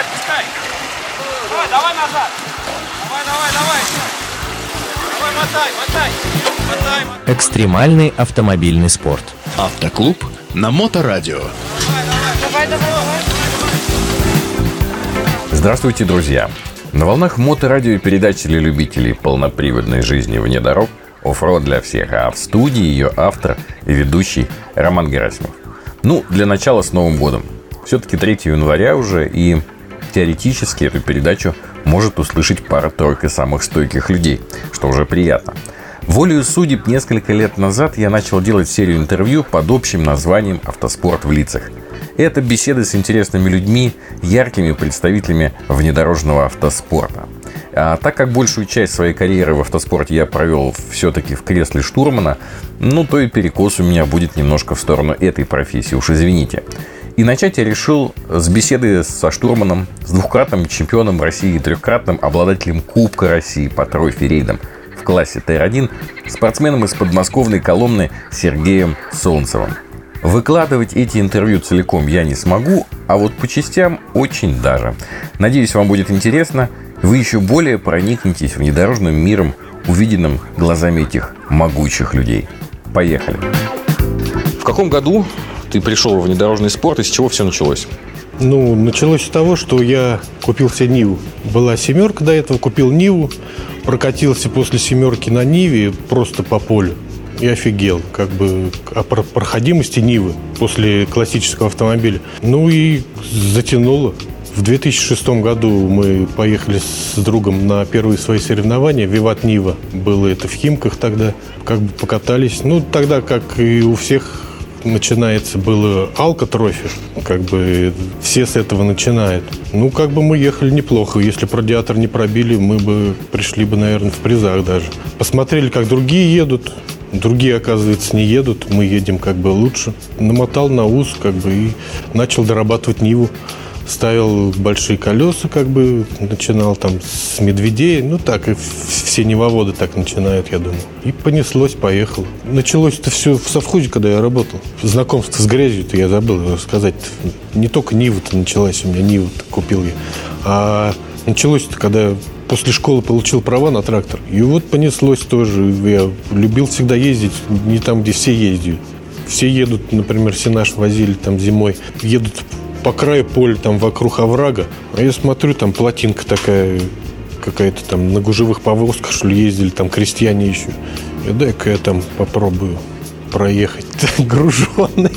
отпускай, отпускай. Давай, давай назад. Давай, давай, давай. Давай, мотай, мотай. Мотай, мотай. Экстремальный автомобильный спорт. Автоклуб на Моторадио. Давай, давай, давай. Здравствуйте, друзья! На волнах моторадио передачи для любителей полноприводной жизни вне дорог «Оффроуд для всех», а в студии ее автор и ведущий Роман Герасимов. Ну, для начала с Новым годом. Все-таки 3 января уже, и теоретически эту передачу может услышать пара-тройка самых стойких людей, что уже приятно. Волею судеб несколько лет назад я начал делать серию интервью под общим названием «Автоспорт в лицах». Это беседы с интересными людьми, яркими представителями внедорожного автоспорта. А так как большую часть своей карьеры в автоспорте я провел все-таки в кресле штурмана, ну то и перекос у меня будет немножко в сторону этой профессии, уж извините. И начать я решил с беседы со штурманом, с двухкратным чемпионом России и трехкратным обладателем Кубка России по тройфе-рейдам в классе Т1, спортсменом из подмосковной Коломны Сергеем Солнцевым. Выкладывать эти интервью целиком я не смогу, а вот по частям очень даже. Надеюсь, вам будет интересно. Вы еще более проникнетесь внедорожным миром, увиденным глазами этих могучих людей. Поехали. В каком году ты пришел в внедорожный спорт и с чего все началось? Ну, началось с того, что я купил себе Ниву. Была семерка до этого, купил Ниву, прокатился после семерки на Ниве просто по полю и офигел, как бы о проходимости Нивы после классического автомобиля. Ну и затянуло. В 2006 году мы поехали с другом на первые свои соревнования. Виват Нива было это в Химках тогда. Как бы покатались. Ну, тогда, как и у всех начинается было алкотрофи, как бы все с этого начинают. Ну, как бы мы ехали неплохо. Если бы радиатор не пробили, мы бы пришли бы, наверное, в призах даже. Посмотрели, как другие едут, Другие, оказывается, не едут, мы едем как бы лучше. Намотал на ус как бы и начал дорабатывать Ниву. Ставил большие колеса, как бы начинал там с медведей. Ну так, и все невоводы так начинают, я думаю. И понеслось, поехал. Началось это все в совхозе, когда я работал. Знакомство с грязью-то я забыл сказать. Не только Нива-то началась у меня, Ниву-то купил я. А началось-то, когда после школы получил права на трактор. И вот понеслось тоже. Я любил всегда ездить не там, где все ездят. Все едут, например, все наш возили там зимой, едут по краю поля, там вокруг оврага. А я смотрю, там плотинка такая, какая-то там на гужевых повозках, что ли, ездили, там крестьяне еще. Я дай-ка я там попробую проехать груженный.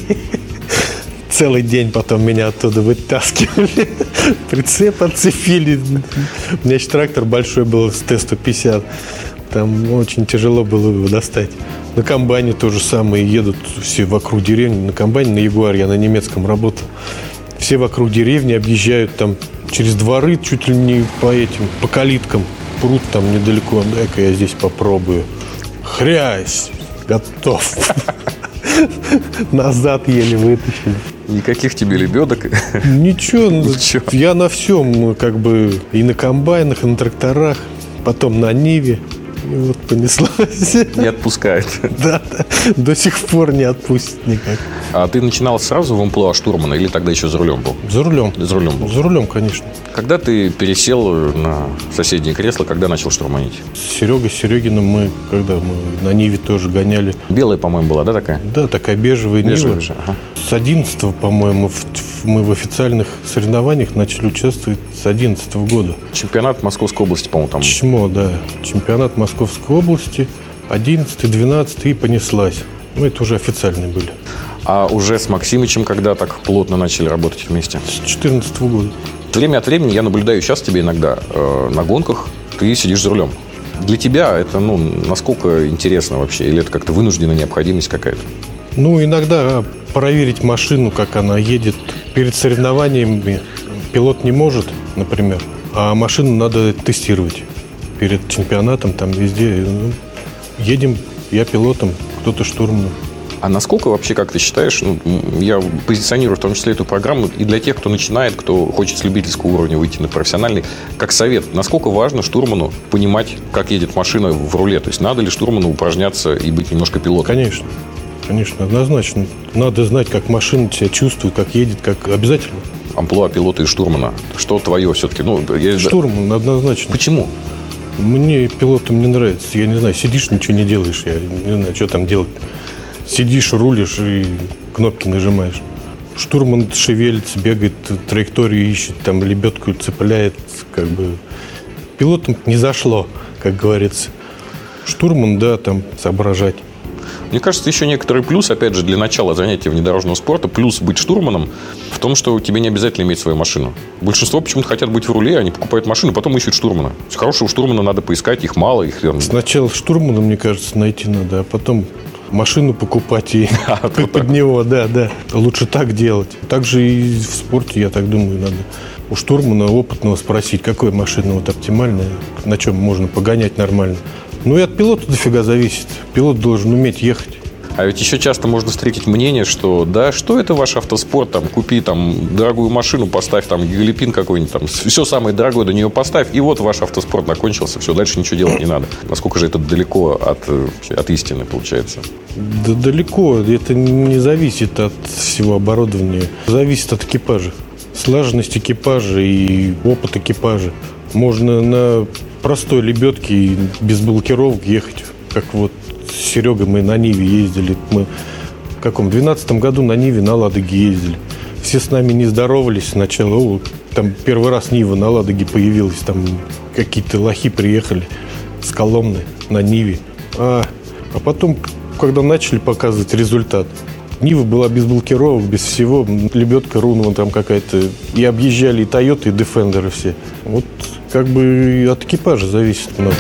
Целый день потом меня оттуда вытаскивали. Прицеп отцепили. У меня еще трактор большой был с Т-150. Там очень тяжело было его достать. На комбайне то же самое. Едут все вокруг деревни. На комбайне, на Ягуаре я на немецком работал. Все вокруг деревни объезжают там через дворы, чуть ли не по этим, по калиткам. Пруд там недалеко. Дай-ка я здесь попробую. Хрясь! Готов. Назад еле вытащили. Никаких тебе лебедок? Ничего, Ничего. я на всем, как бы, и на комбайнах, и на тракторах, потом на Ниве. И вот понеслось. Не отпускает. Да, да, до сих пор не отпустит никак. А ты начинал сразу в амплуа штурмана или тогда еще за рулем был? За рулем. За рулем был? За рулем, конечно. Когда ты пересел на соседнее кресло, когда начал штурманить? С Серегой Серегиным мы, когда мы на Ниве тоже гоняли. Белая, по-моему, была, да, такая? Да, такая бежевая, бежевая Нива. Ага. С 11 по-моему, мы в официальных соревнованиях начали участвовать с 11 года. Чемпионат Московской области, по-моему, там. Чмо, да. Чемпионат Московской области, 11 12 и понеслась. Ну, это уже официальные были. А уже с Максимычем когда так плотно начали работать вместе? С 14 года. Время от времени я наблюдаю сейчас тебе иногда э, на гонках, ты сидишь за рулем. Для тебя это, ну, насколько интересно вообще? Или это как-то вынужденная необходимость какая-то? Ну, иногда проверить машину, как она едет. Перед соревнованиями пилот не может, например, а машину надо тестировать. Перед чемпионатом там везде. Ну, едем, я пилотом, кто-то штурманом. А насколько вообще, как ты считаешь, ну, я позиционирую в том числе эту программу и для тех, кто начинает, кто хочет с любительского уровня выйти на профессиональный, как совет, насколько важно штурману понимать, как едет машина в руле? То есть надо ли штурману упражняться и быть немножко пилотом? Конечно. Конечно, однозначно. Надо знать, как машина себя чувствует, как едет, как обязательно. амплуа пилота и штурмана? Что твое все-таки? Ну, я... Штурман однозначно. Почему? Мне пилотом не нравится. Я не знаю, сидишь, ничего не делаешь. Я не знаю, что там делать. Сидишь, рулишь и кнопки нажимаешь. Штурман шевелится, бегает, траекторию ищет, там лебедку цепляет, как бы. Пилотом не зашло, как говорится. Штурман, да, там соображать. Мне кажется, еще некоторый плюс, опять же, для начала занятия внедорожного спорта, плюс быть штурманом в том, что тебе не обязательно иметь свою машину. Большинство почему-то хотят быть в руле, они покупают машину, потом ищут штурмана. Хорошего штурмана надо поискать, их мало, их... Сначала штурмана, мне кажется, найти надо, а потом машину покупать и под, под него, да, да. Лучше так делать. Также и в спорте, я так думаю, надо у штурмана опытного спросить, какая машина вот оптимальная, на чем можно погонять нормально. Ну и от пилота дофига зависит. Пилот должен уметь ехать. А ведь еще часто можно встретить мнение, что да, что это ваш автоспорт, там, купи там дорогую машину, поставь там гигалипин какой-нибудь, там, все самое дорогое до нее поставь, и вот ваш автоспорт закончился, все, дальше ничего делать не надо. Насколько же это далеко от, от истины получается? Да далеко, это не зависит от всего оборудования, зависит от экипажа. Слаженность экипажа и опыт экипажа. Можно на простой лебедке без блокировок ехать, как вот с Серегой мы на Ниве ездили. Мы в каком? В 12 году на Ниве на Ладоге ездили. Все с нами не здоровались сначала. О, там первый раз Нива на Ладоге появилась. Там какие-то лохи приехали с Коломны на Ниве. А, а потом, когда начали показывать результат, Нива была без блокировок, без всего. Лебедка Рунова там какая-то. И объезжали и Тойоты, и Дефендеры все. Вот как бы от экипажа зависит много.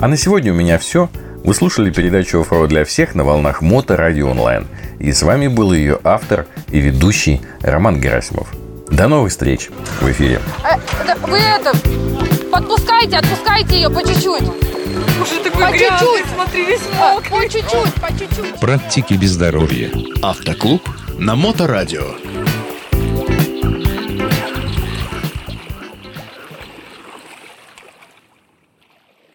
А на сегодня у меня все. Вы слушали передачу «Оффроуд для всех» на волнах Мото Радио Онлайн. И с вами был ее автор и ведущий Роман Герасимов. До новых встреч в эфире. Э, да, вы это, подпускайте, отпускайте ее по чуть-чуть. Уже такой По грязный, чуть-чуть. смотри, весь А, мокрый. По чуть-чуть, по чуть-чуть. Практики без здоровья. Автоклуб на Моторадио.